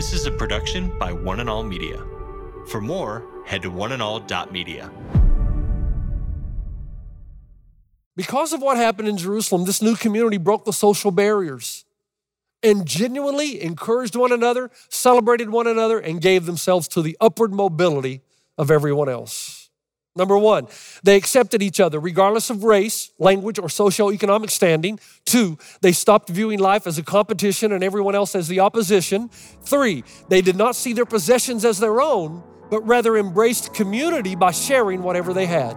This is a production by One and All Media. For more, head to oneandall.media. Because of what happened in Jerusalem, this new community broke the social barriers and genuinely encouraged one another, celebrated one another, and gave themselves to the upward mobility of everyone else. Number one, they accepted each other regardless of race, language, or socioeconomic standing. Two, they stopped viewing life as a competition and everyone else as the opposition. Three, they did not see their possessions as their own, but rather embraced community by sharing whatever they had.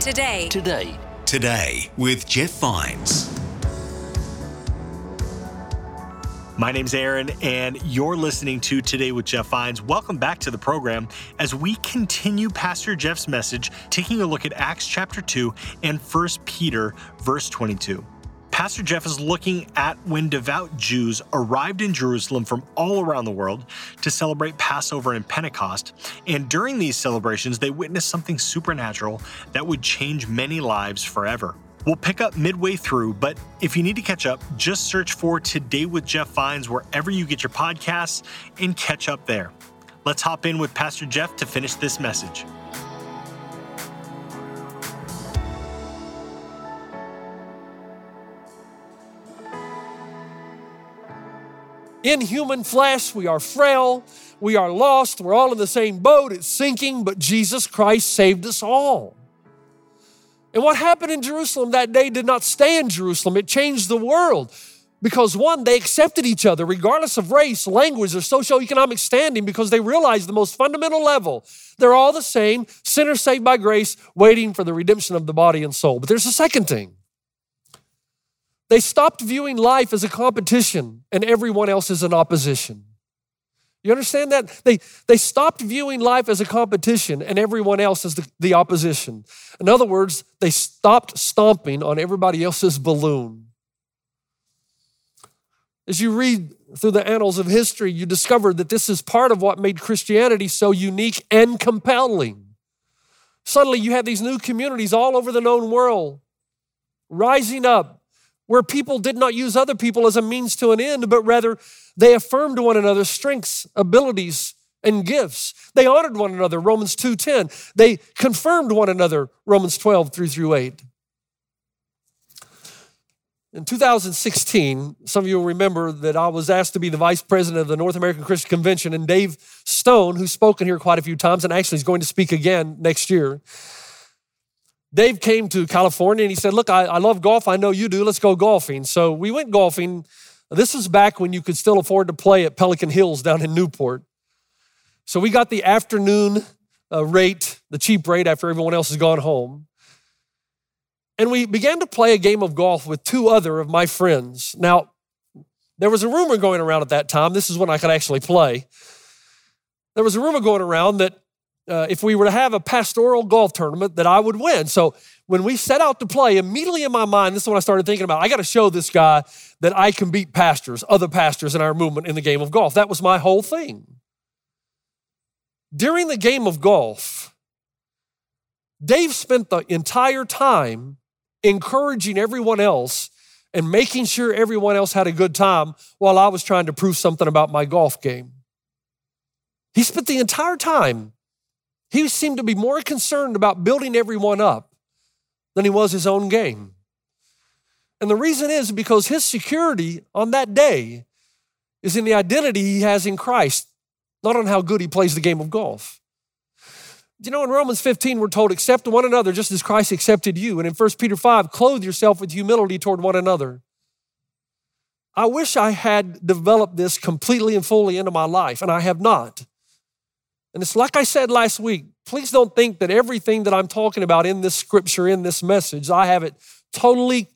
Today. Today. Today. Today with Jeff Vines. My name's Aaron, and you're listening to Today with Jeff Vines. Welcome back to the program as we continue Pastor Jeff's message, taking a look at Acts chapter 2 and 1 Peter, verse 22. Pastor Jeff is looking at when devout Jews arrived in Jerusalem from all around the world to celebrate Passover and Pentecost. And during these celebrations, they witnessed something supernatural that would change many lives forever. We'll pick up midway through, but if you need to catch up, just search for Today with Jeff Vines wherever you get your podcasts and catch up there. Let's hop in with Pastor Jeff to finish this message. In human flesh, we are frail, we are lost, we're all in the same boat, it's sinking, but Jesus Christ saved us all. And what happened in Jerusalem that day did not stay in Jerusalem, it changed the world. Because one, they accepted each other regardless of race, language, or socioeconomic standing because they realized the most fundamental level. They're all the same, sinners saved by grace, waiting for the redemption of the body and soul. But there's a second thing. They stopped viewing life as a competition and everyone else as an opposition. You understand that? They, they stopped viewing life as a competition and everyone else as the, the opposition. In other words, they stopped stomping on everybody else's balloon. As you read through the annals of history, you discover that this is part of what made Christianity so unique and compelling. Suddenly, you have these new communities all over the known world rising up where people did not use other people as a means to an end, but rather they affirmed one another's strengths, abilities, and gifts. They honored one another, Romans 2:10. They confirmed one another, Romans 12, 3 through 8. In 2016, some of you will remember that I was asked to be the vice president of the North American Christian Convention, and Dave Stone, who's spoken here quite a few times and actually is going to speak again next year, Dave came to California and he said, Look, I, I, love golf. I know you do. Let's go golfing. So we went golfing. This was back when you could still afford to play at Pelican Hills down in Newport. So we got the afternoon uh, rate, the cheap rate after everyone else has gone home. And we began to play a game of golf with two other of my friends. Now, there was a rumor going around at that time. This is when I could actually play. There was a rumor going around that uh, if we were to have a pastoral golf tournament, that I would win. So when we set out to play, immediately in my mind, this is when I started thinking about I got to show this guy that I can beat pastors, other pastors in our movement in the game of golf. That was my whole thing. During the game of golf, Dave spent the entire time encouraging everyone else and making sure everyone else had a good time while I was trying to prove something about my golf game. He spent the entire time he seemed to be more concerned about building everyone up than he was his own game. And the reason is because his security on that day is in the identity he has in Christ, not on how good he plays the game of golf. Do you know, in Romans 15, we're told, accept one another just as Christ accepted you. And in 1 Peter 5, clothe yourself with humility toward one another. I wish I had developed this completely and fully into my life, and I have not. And it's like I said last week please don't think that everything that I'm talking about in this scripture, in this message, I have it totally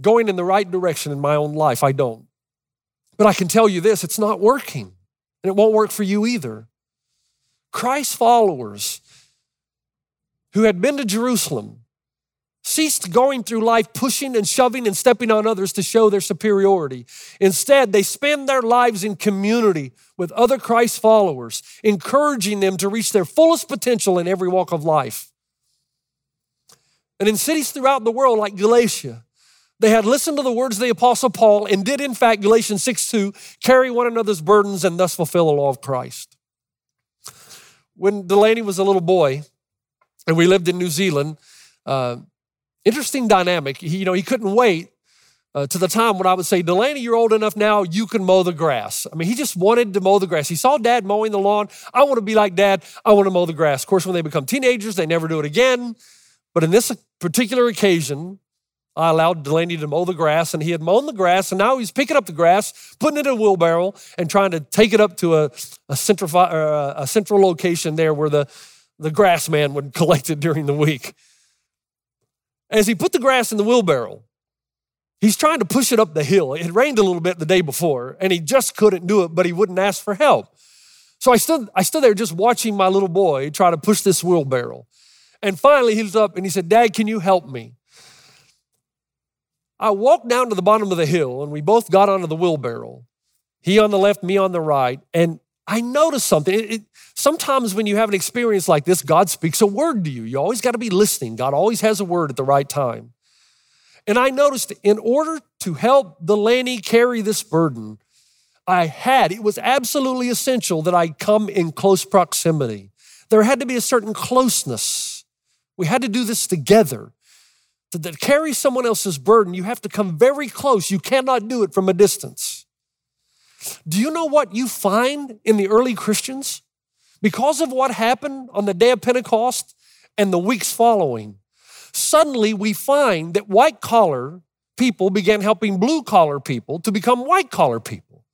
going in the right direction in my own life. I don't. But I can tell you this it's not working, and it won't work for you either. Christ followers who had been to Jerusalem ceased going through life pushing and shoving and stepping on others to show their superiority. Instead, they spend their lives in community with other Christ followers, encouraging them to reach their fullest potential in every walk of life. And in cities throughout the world like Galatia, they had listened to the words of the Apostle Paul and did, in fact, Galatians 6 2, carry one another's burdens and thus fulfill the law of Christ. When Delaney was a little boy and we lived in New Zealand, uh, interesting dynamic. He, you know, he couldn't wait uh, to the time when I would say, Delaney, you're old enough now, you can mow the grass. I mean, he just wanted to mow the grass. He saw dad mowing the lawn. I want to be like dad. I want to mow the grass. Of course, when they become teenagers, they never do it again. But in this particular occasion, I allowed Delaney to mow the grass, and he had mown the grass, and now he's picking up the grass, putting it in a wheelbarrow, and trying to take it up to a, a, or a, a central location there where the, the grass man would collect it during the week. As he put the grass in the wheelbarrow, he's trying to push it up the hill. It had rained a little bit the day before, and he just couldn't do it, but he wouldn't ask for help. So I stood, I stood there just watching my little boy try to push this wheelbarrow. And finally, he looked up and he said, Dad, can you help me? I walked down to the bottom of the hill and we both got onto the wheelbarrow. He on the left, me on the right. And I noticed something. It, it, sometimes when you have an experience like this, God speaks a word to you. You always got to be listening. God always has a word at the right time. And I noticed in order to help Delaney carry this burden, I had, it was absolutely essential that I come in close proximity. There had to be a certain closeness. We had to do this together. To, to carry someone else's burden, you have to come very close. You cannot do it from a distance. Do you know what you find in the early Christians? Because of what happened on the day of Pentecost and the weeks following, suddenly we find that white collar people began helping blue collar people to become white collar people.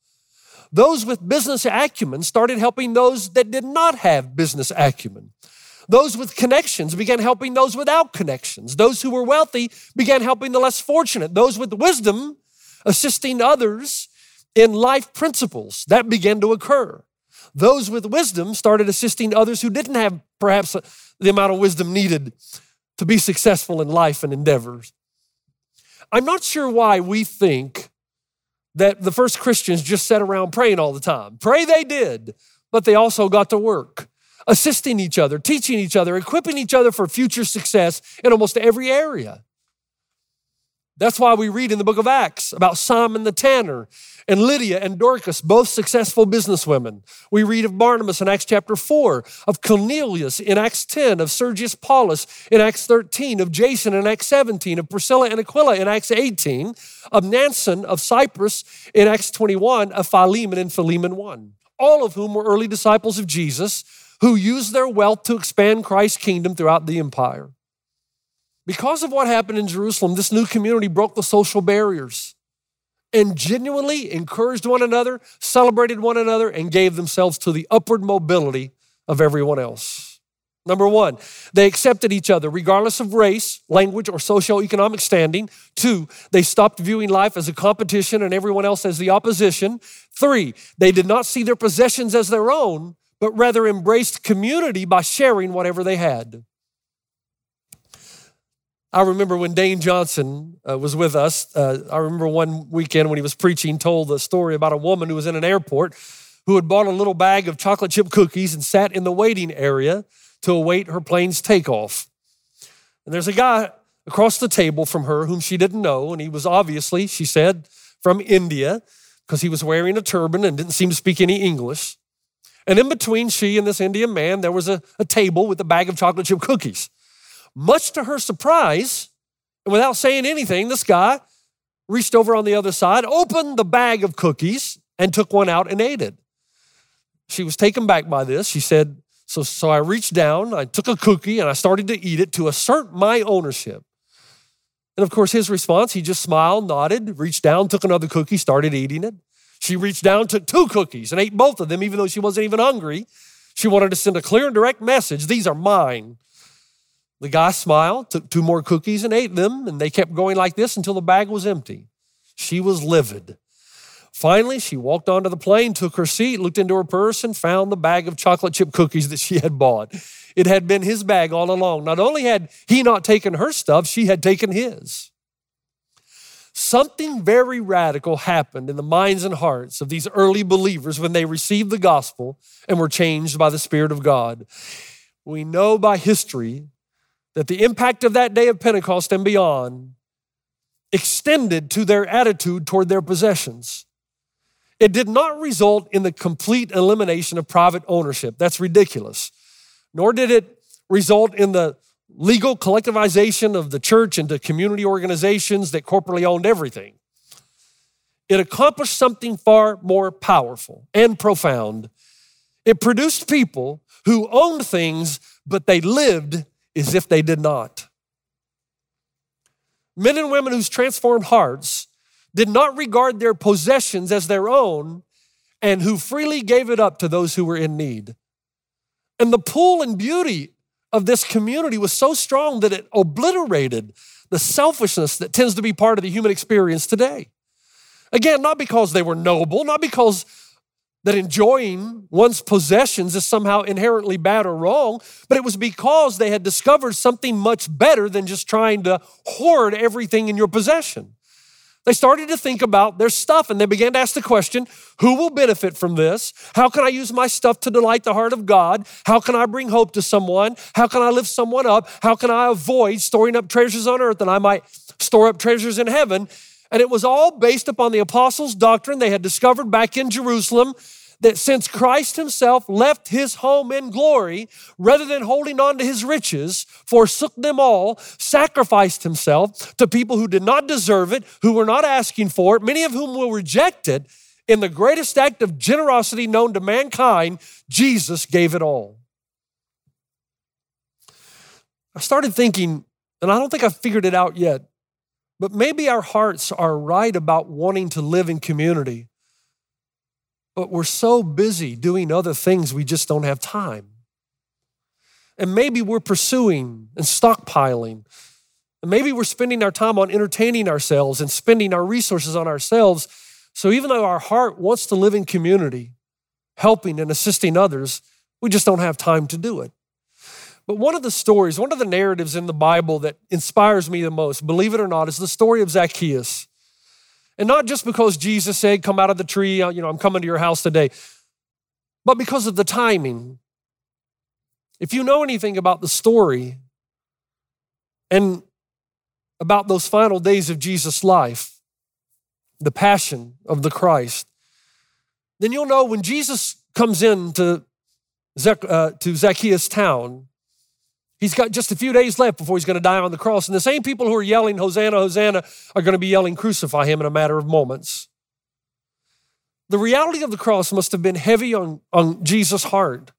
Those with business acumen started helping those that did not have business acumen. Those with connections began helping those without connections. Those who were wealthy began helping the less fortunate. Those with wisdom assisting others in life principles. That began to occur. Those with wisdom started assisting others who didn't have perhaps the amount of wisdom needed to be successful in life and endeavors. I'm not sure why we think that the first Christians just sat around praying all the time. Pray they did, but they also got to work, assisting each other, teaching each other, equipping each other for future success in almost every area. That's why we read in the book of Acts about Simon the tanner and Lydia and Dorcas, both successful businesswomen. We read of Barnabas in Acts chapter 4, of Cornelius in Acts 10, of Sergius Paulus in Acts 13, of Jason in Acts 17, of Priscilla and Aquila in Acts 18, of Mnason of Cyprus in Acts 21, of Philemon in Philemon 1. All of whom were early disciples of Jesus who used their wealth to expand Christ's kingdom throughout the empire. Because of what happened in Jerusalem, this new community broke the social barriers and genuinely encouraged one another, celebrated one another, and gave themselves to the upward mobility of everyone else. Number one, they accepted each other regardless of race, language, or socioeconomic standing. Two, they stopped viewing life as a competition and everyone else as the opposition. Three, they did not see their possessions as their own, but rather embraced community by sharing whatever they had. I remember when Dane Johnson uh, was with us. Uh, I remember one weekend when he was preaching, told the story about a woman who was in an airport who had bought a little bag of chocolate chip cookies and sat in the waiting area to await her plane's takeoff. And there's a guy across the table from her whom she didn't know, and he was obviously, she said, from India because he was wearing a turban and didn't seem to speak any English. And in between she and this Indian man, there was a, a table with a bag of chocolate chip cookies. Much to her surprise, and without saying anything, this guy reached over on the other side, opened the bag of cookies, and took one out and ate it. She was taken back by this. She said, so, so I reached down, I took a cookie, and I started to eat it to assert my ownership. And of course, his response, he just smiled, nodded, reached down, took another cookie, started eating it. She reached down, took two cookies, and ate both of them, even though she wasn't even hungry. She wanted to send a clear and direct message these are mine. The guy smiled, took two more cookies and ate them, and they kept going like this until the bag was empty. She was livid. Finally, she walked onto the plane, took her seat, looked into her purse, and found the bag of chocolate chip cookies that she had bought. It had been his bag all along. Not only had he not taken her stuff, she had taken his. Something very radical happened in the minds and hearts of these early believers when they received the gospel and were changed by the Spirit of God. We know by history that the impact of that day of Pentecost and beyond extended to their attitude toward their possessions. It did not result in the complete elimination of private ownership. That's ridiculous. Nor did it result in the legal collectivization of the church into community organizations that corporately owned everything. It accomplished something far more powerful and profound. It produced people who owned things, but they lived as if they did not. Men and women whose transformed hearts did not regard their possessions as their own and who freely gave it up to those who were in need. And the pull and beauty of this community was so strong that it obliterated the selfishness that tends to be part of the human experience today. Again, not because they were noble, not because that enjoying one's possessions is somehow inherently bad or wrong, but it was because they had discovered something much better than just trying to hoard everything in your possession. They started to think about their stuff and they began to ask the question who will benefit from this? How can I use my stuff to delight the heart of God? How can I bring hope to someone? How can I lift someone up? How can I avoid storing up treasures on earth and I might store up treasures in heaven? And it was all based upon the apostles' doctrine they had discovered back in Jerusalem that since Christ himself left his home in glory, rather than holding on to his riches, forsook them all, sacrificed himself to people who did not deserve it, who were not asking for it, many of whom will reject it, in the greatest act of generosity known to mankind, Jesus gave it all. I started thinking, and I don't think I've figured it out yet, but maybe our hearts are right about wanting to live in community but we're so busy doing other things we just don't have time. And maybe we're pursuing and stockpiling. And maybe we're spending our time on entertaining ourselves and spending our resources on ourselves. So even though our heart wants to live in community, helping and assisting others, we just don't have time to do it. But one of the stories, one of the narratives in the Bible that inspires me the most, believe it or not, is the story of Zacchaeus. And not just because Jesus said, Come out of the tree, uh, you know, I'm coming to your house today, but because of the timing. If you know anything about the story and about those final days of Jesus' life, the passion of the Christ, then you'll know when Jesus comes into Zac- uh, to Zacchaeus' town, He's got just a few days left before he's going to die on the cross. And the same people who are yelling, Hosanna, Hosanna, are going to be yelling, Crucify him in a matter of moments. The reality of the cross must have been heavy on, on Jesus' heart.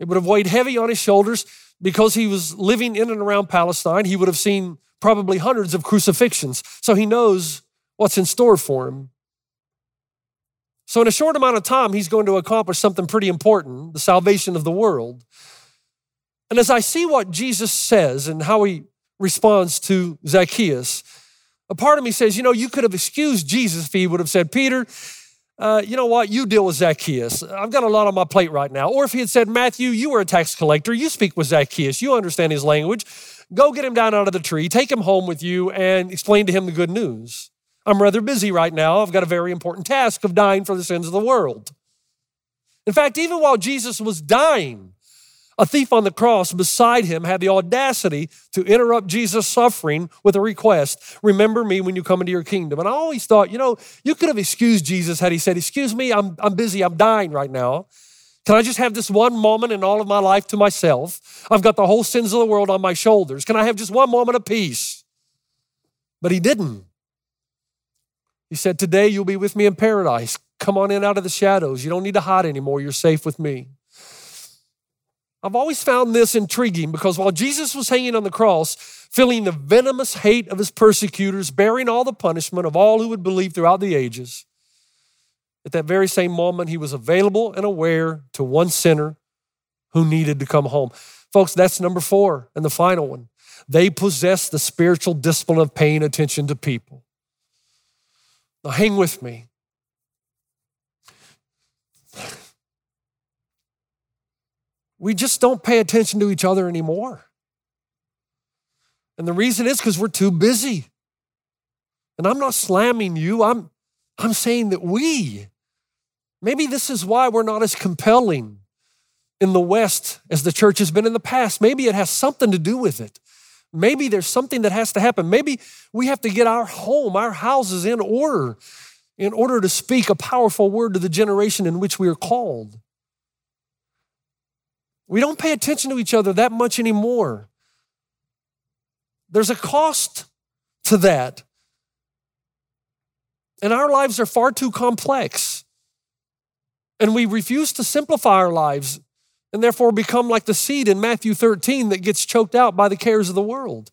It would have weighed heavy on his shoulders because he was living in and around Palestine. He would have seen probably hundreds of crucifixions. So he knows what's in store for him. So, in a short amount of time, he's going to accomplish something pretty important the salvation of the world. And as I see what Jesus says and how he responds to Zacchaeus, a part of me says, you know, you could have excused Jesus if he would have said, Peter, uh, you know what, you deal with Zacchaeus. I've got a lot on my plate right now. Or if he had said, Matthew, you were a tax collector, you speak with Zacchaeus, you understand his language. Go get him down out of the tree, take him home with you, and explain to him the good news. I'm rather busy right now. I've got a very important task of dying for the sins of the world. In fact, even while Jesus was dying, a thief on the cross beside him had the audacity to interrupt Jesus' suffering with a request Remember me when you come into your kingdom. And I always thought, you know, you could have excused Jesus had he said, Excuse me, I'm, I'm busy, I'm dying right now. Can I just have this one moment in all of my life to myself? I've got the whole sins of the world on my shoulders. Can I have just one moment of peace? But he didn't. He said, Today you'll be with me in paradise. Come on in out of the shadows. You don't need to hide anymore. You're safe with me. I've always found this intriguing because while Jesus was hanging on the cross, feeling the venomous hate of his persecutors, bearing all the punishment of all who would believe throughout the ages, at that very same moment, he was available and aware to one sinner who needed to come home. Folks, that's number four and the final one. They possess the spiritual discipline of paying attention to people. Now, hang with me. We just don't pay attention to each other anymore. And the reason is because we're too busy. And I'm not slamming you, I'm, I'm saying that we, maybe this is why we're not as compelling in the West as the church has been in the past. Maybe it has something to do with it. Maybe there's something that has to happen. Maybe we have to get our home, our houses in order in order to speak a powerful word to the generation in which we are called. We don't pay attention to each other that much anymore. There's a cost to that. And our lives are far too complex. And we refuse to simplify our lives and therefore become like the seed in Matthew 13 that gets choked out by the cares of the world.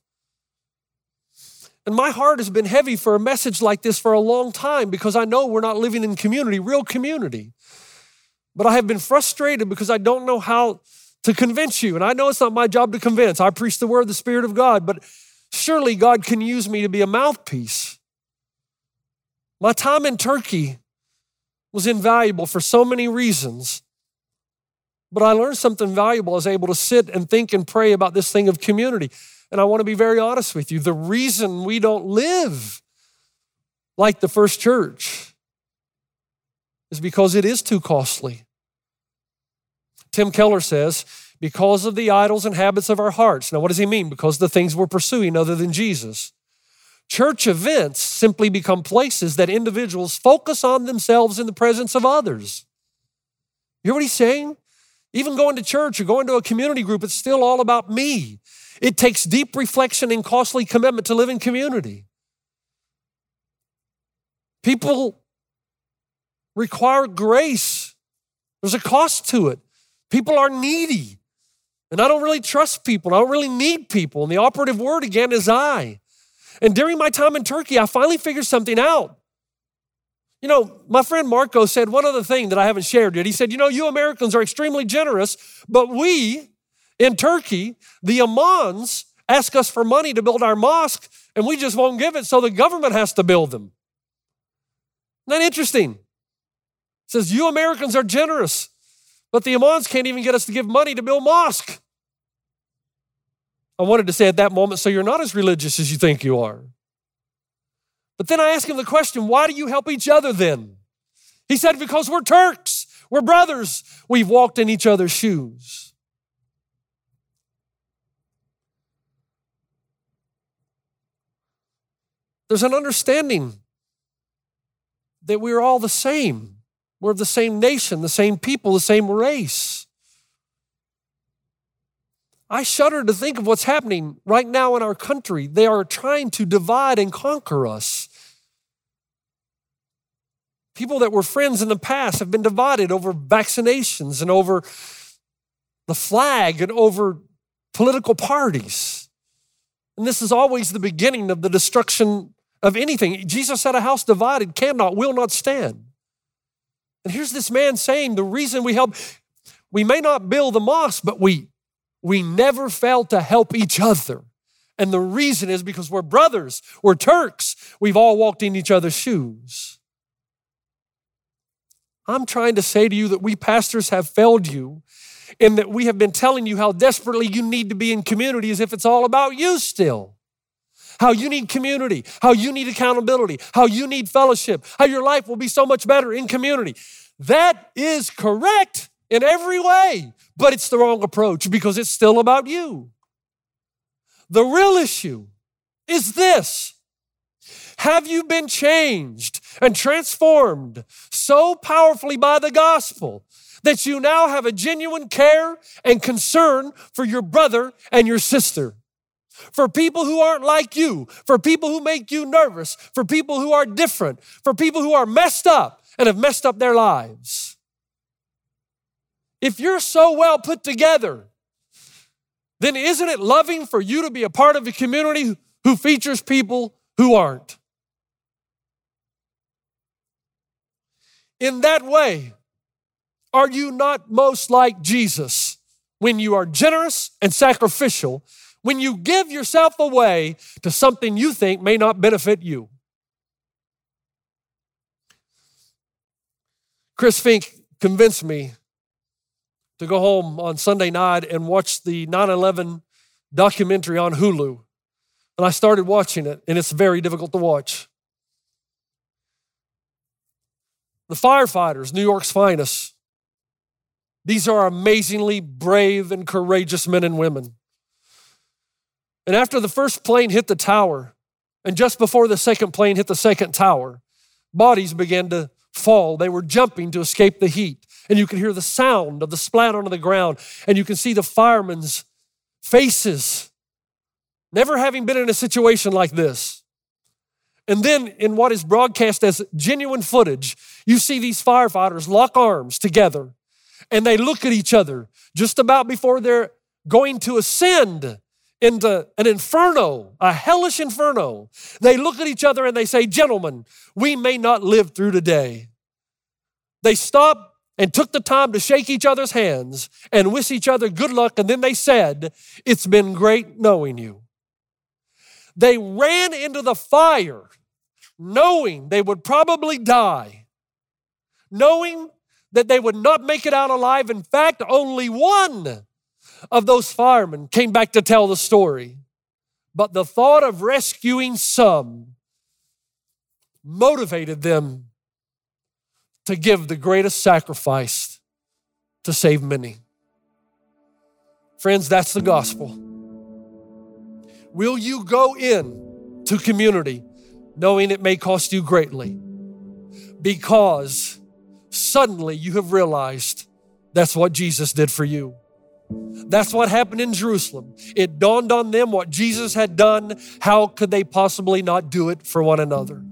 And my heart has been heavy for a message like this for a long time because I know we're not living in community, real community. But I have been frustrated because I don't know how to convince you. And I know it's not my job to convince. I preach the word of the Spirit of God, but surely God can use me to be a mouthpiece. My time in Turkey was invaluable for so many reasons. But I learned something valuable. I was able to sit and think and pray about this thing of community. And I want to be very honest with you. The reason we don't live like the first church is because it is too costly. Tim Keller says, because of the idols and habits of our hearts. Now, what does he mean? Because the things we're pursuing other than Jesus. Church events simply become places that individuals focus on themselves in the presence of others. You hear what he's saying? Even going to church or going to a community group, it's still all about me. It takes deep reflection and costly commitment to live in community. People require grace, there's a cost to it. People are needy. And I don't really trust people. I don't really need people. And the operative word again is I. And during my time in Turkey, I finally figured something out. You know, my friend Marco said one other thing that I haven't shared yet. He said, You know, you Americans are extremely generous, but we in Turkey, the imams ask us for money to build our mosque, and we just won't give it, so the government has to build them. Isn't that interesting? Says, You Americans are generous, but the imams can't even get us to give money to build mosque. I wanted to say at that moment, so you're not as religious as you think you are. But then I asked him the question, why do you help each other then? He said, because we're Turks, we're brothers, we've walked in each other's shoes. There's an understanding that we're all the same. We're of the same nation, the same people, the same race. I shudder to think of what's happening right now in our country. They are trying to divide and conquer us. People that were friends in the past have been divided over vaccinations and over the flag and over political parties. And this is always the beginning of the destruction of anything. Jesus said, A house divided cannot, will not stand. And here's this man saying, The reason we help, we may not build the mosque, but we we never failed to help each other. And the reason is because we're brothers, we're Turks, we've all walked in each other's shoes. I'm trying to say to you that we pastors have failed you in that we have been telling you how desperately you need to be in community as if it's all about you still. How you need community, how you need accountability, how you need fellowship, how your life will be so much better in community. That is correct in every way, but it's the wrong approach because it's still about you. The real issue is this Have you been changed and transformed so powerfully by the gospel that you now have a genuine care and concern for your brother and your sister? For people who aren't like you, for people who make you nervous, for people who are different, for people who are messed up and have messed up their lives. If you're so well put together, then isn't it loving for you to be a part of a community who features people who aren't? In that way, are you not most like Jesus when you are generous and sacrificial, when you give yourself away to something you think may not benefit you. Chris Fink convinced me to go home on Sunday night and watch the 9 11 documentary on Hulu. And I started watching it, and it's very difficult to watch. The firefighters, New York's finest, these are amazingly brave and courageous men and women. And after the first plane hit the tower, and just before the second plane hit the second tower, bodies began to fall. They were jumping to escape the heat. And you can hear the sound of the splat onto the ground, and you can see the firemen's faces, never having been in a situation like this. And then, in what is broadcast as genuine footage, you see these firefighters lock arms together and they look at each other just about before they're going to ascend into an inferno, a hellish inferno. They look at each other and they say, Gentlemen, we may not live through today. They stop and took the time to shake each other's hands and wish each other good luck. And then they said, It's been great knowing you. They ran into the fire knowing they would probably die, knowing that they would not make it out alive. In fact, only one of those firemen came back to tell the story. But the thought of rescuing some motivated them to give the greatest sacrifice to save many. Friends, that's the gospel. Will you go in to community knowing it may cost you greatly? Because suddenly you have realized that's what Jesus did for you. That's what happened in Jerusalem. It dawned on them what Jesus had done. How could they possibly not do it for one another?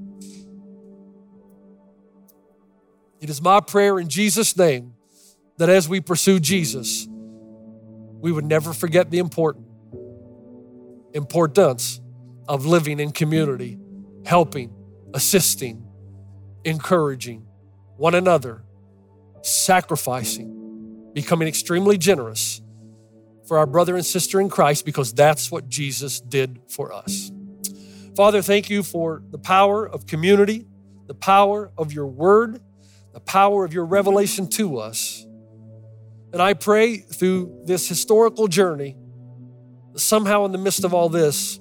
It is my prayer in Jesus' name that as we pursue Jesus, we would never forget the important importance of living in community, helping, assisting, encouraging one another, sacrificing, becoming extremely generous for our brother and sister in Christ because that's what Jesus did for us. Father, thank you for the power of community, the power of your word, the power of your revelation to us. And I pray through this historical journey, somehow in the midst of all this,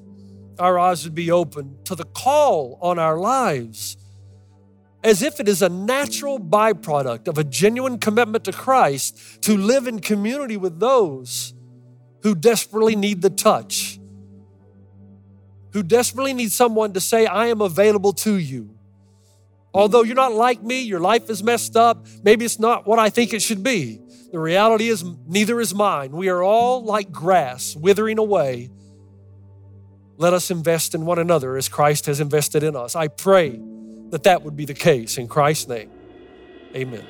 our eyes would be open to the call on our lives as if it is a natural byproduct of a genuine commitment to Christ to live in community with those who desperately need the touch, who desperately need someone to say, I am available to you. Although you're not like me, your life is messed up, maybe it's not what I think it should be. The reality is, neither is mine. We are all like grass withering away. Let us invest in one another as Christ has invested in us. I pray that that would be the case in Christ's name. Amen.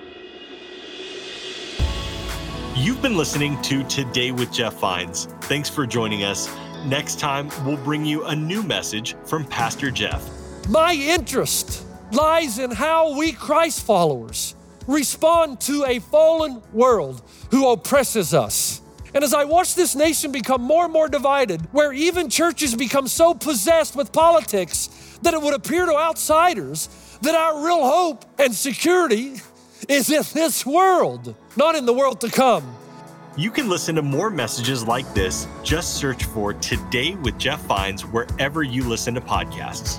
You've been listening to Today with Jeff Vines. Thanks for joining us. Next time, we'll bring you a new message from Pastor Jeff. My interest lies in how we Christ followers respond to a fallen world who oppresses us. And as I watch this nation become more and more divided, where even churches become so possessed with politics that it would appear to outsiders that our real hope and security is in this world, not in the world to come. You can listen to more messages like this. Just search for Today with Jeff Vines wherever you listen to podcasts.